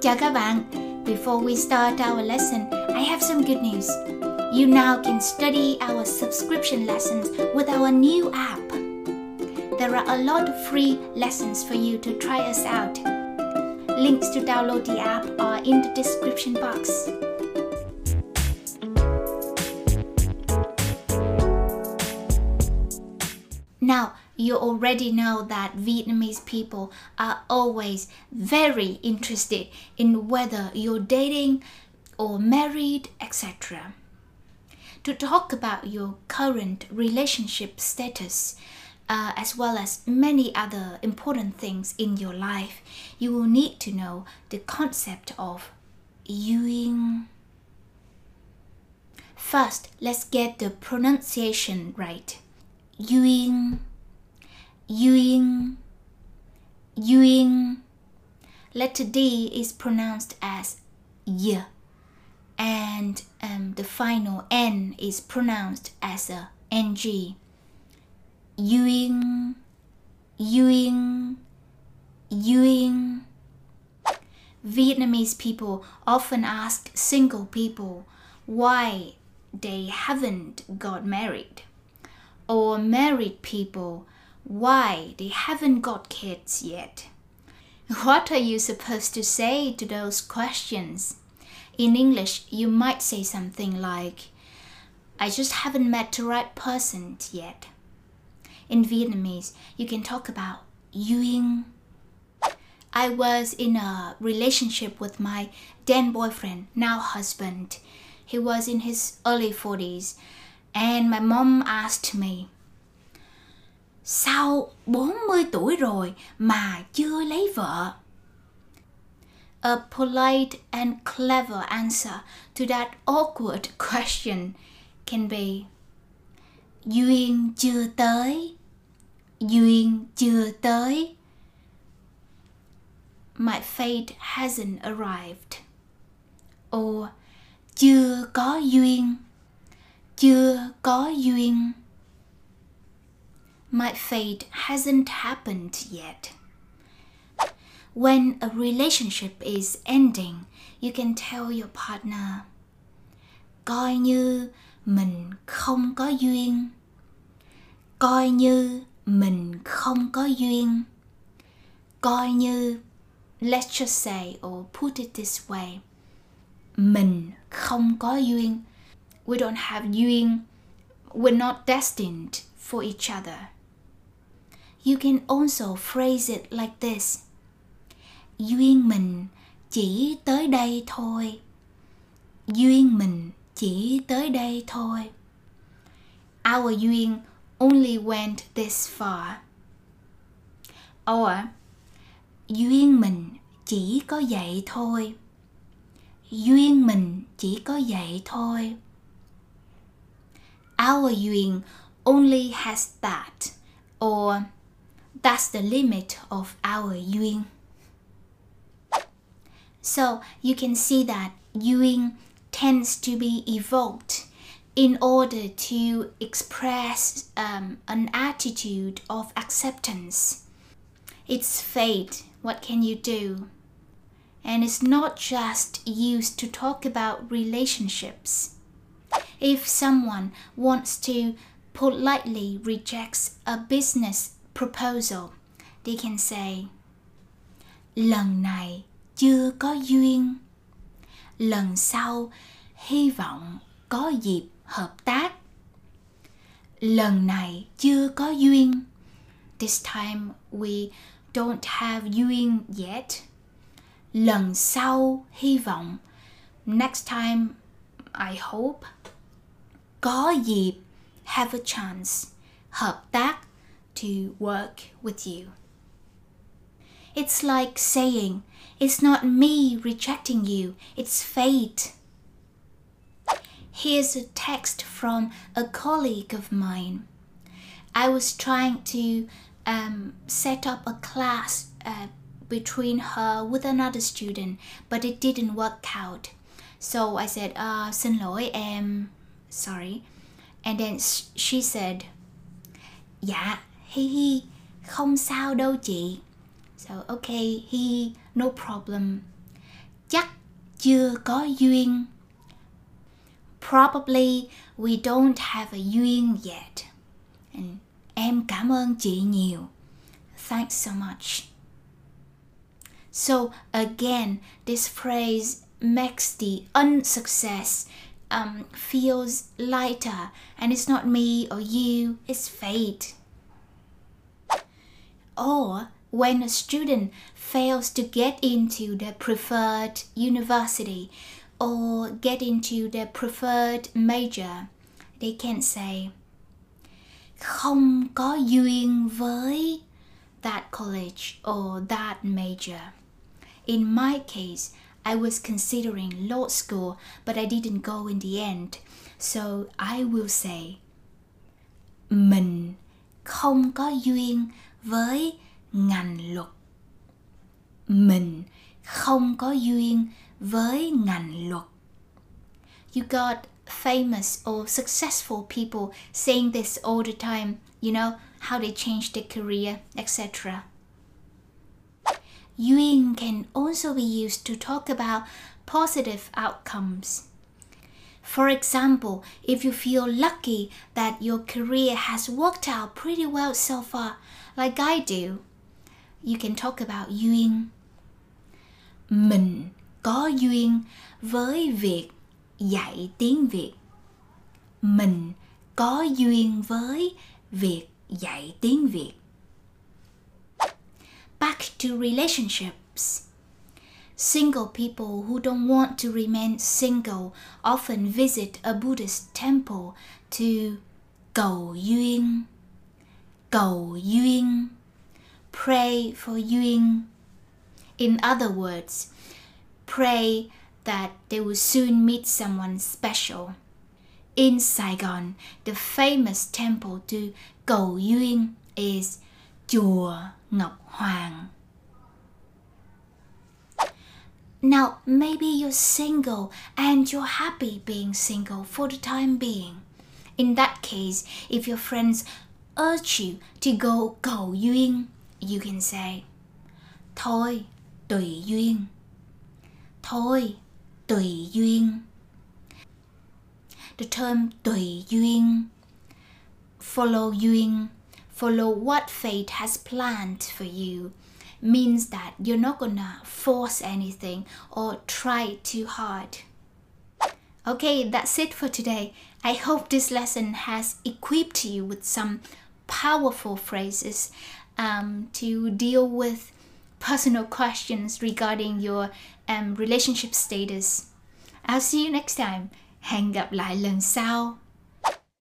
Chào các bạn. Before we start our lesson, I have some good news. You now can study our subscription lessons with our new app. There are a lot of free lessons for you to try us out. Links to download the app are in the description box. Now, you already know that Vietnamese people are always very interested in whether you're dating or married, etc. To talk about your current relationship status, uh, as well as many other important things in your life, you will need to know the concept of duyên. First, let's get the pronunciation right. Duyên, Duyên, Duyên. Letter D is pronounced as Y, and um, the final N is pronounced as a NG. Duyên, Duyên, Duyên. Vietnamese people often ask single people why they haven't got married, or married people why they haven't got kids yet. What are you supposed to say to those questions? In English, you might say something like, I just haven't met the right person yet. In Vietnamese, you can talk about duyên. I was in a relationship with my then boyfriend, now husband. He was in his early 40s, and my mom asked me, Sao 40 tuổi rồi mà chưa lấy vợ? A polite and clever answer to that awkward question can be, Duyên chưa tới. Duyên chưa tới. My fate hasn't arrived. Or, chưa có duyên. Chưa có duyên. My fate hasn't happened yet. When a relationship is ending, you can tell your partner coi như mình không có duyên. Coi như mình không có duyên. Coi như let's just say or put it this way. Mình không có duyên. We don't have duyên. We're not destined for each other. You can also phrase it like this. Duyên mình chỉ tới đây thôi. Duyên mình chỉ tới đây thôi. Our duyên only went this far. Or, duyên mình chỉ có vậy thôi. Duyên mình chỉ có vậy thôi. Our duyên only has that. Or that's the limit of our duyên. So you can see that duyên tends to be evoked in order to express um, an attitude of acceptance. It's fate, what can you do? And it's not just used to talk about relationships. If someone wants to politely rejects a business proposal, they can say Lần này chưa có duyên. Lần sau hy vọng có dịp hợp tác. Lần này chưa có duyên. This time we don't have duyên yet. Lần sau hy vọng. Next time I hope. Có dịp have a chance. Hợp tác to work with you. It's like saying, It's not me rejecting you, it's fate. Here's a text from a colleague of mine. I was trying to um, set up a class uh, between her with another student, but it didn't work out. So I said, uh, xin lỗi em, sorry. And then she said, Dạ, hi hi, không sao đâu chị. So okay, hi, no problem. chắc chưa có duyên. Probably we don't have a duyên yet. And em cảm ơn chị nhiều. Thanks so much. So again, this phrase makes the unsuccess um, feels lighter and it's not me or you, it's fate. Or when a student fails to get into the preferred university or get into the preferred major, they can say không có duyên với that college or that major. In my case, I was considering law school, but I didn't go in the end. So I will say mình không có duyên với ngành luật. Mình không có duyên với ngành luật. You got famous or successful people saying this all the time, you know, how they changed their career, etc. Duyên can also be used to talk about positive outcomes. For example, if you feel lucky that your career has worked out pretty well so far, like I do, you can talk about duyên. Mình có duyên với việc dạy tiếng Việt. Mình có duyên với việc dạy tiếng Việt. Back to relationships. Single people who don't want to remain single often visit a Buddhist temple to cầu duyên. Cầu duyên. Pray for duyên. In other words, pray that they will soon meet someone special. In Saigon, the famous temple to Cầu Duyên is Chùa Ngọc Hoàng. Now, maybe you're single and you're happy being single for the time being. In that case, if your friends urge you to go cầu duyên, you can say, Thôi, tùy duyên. Thôi, tùy duyên. The term tùy duyên, follow duyên, follow what fate has planned for you means that you're not gonna force anything or try too hard. Okay, that's it for today. I hope this lesson has equipped you with some powerful phrases um, to deal with personal questions regarding your um, relationship status. I'll see you next time. Hẹn gặp lại lần sau.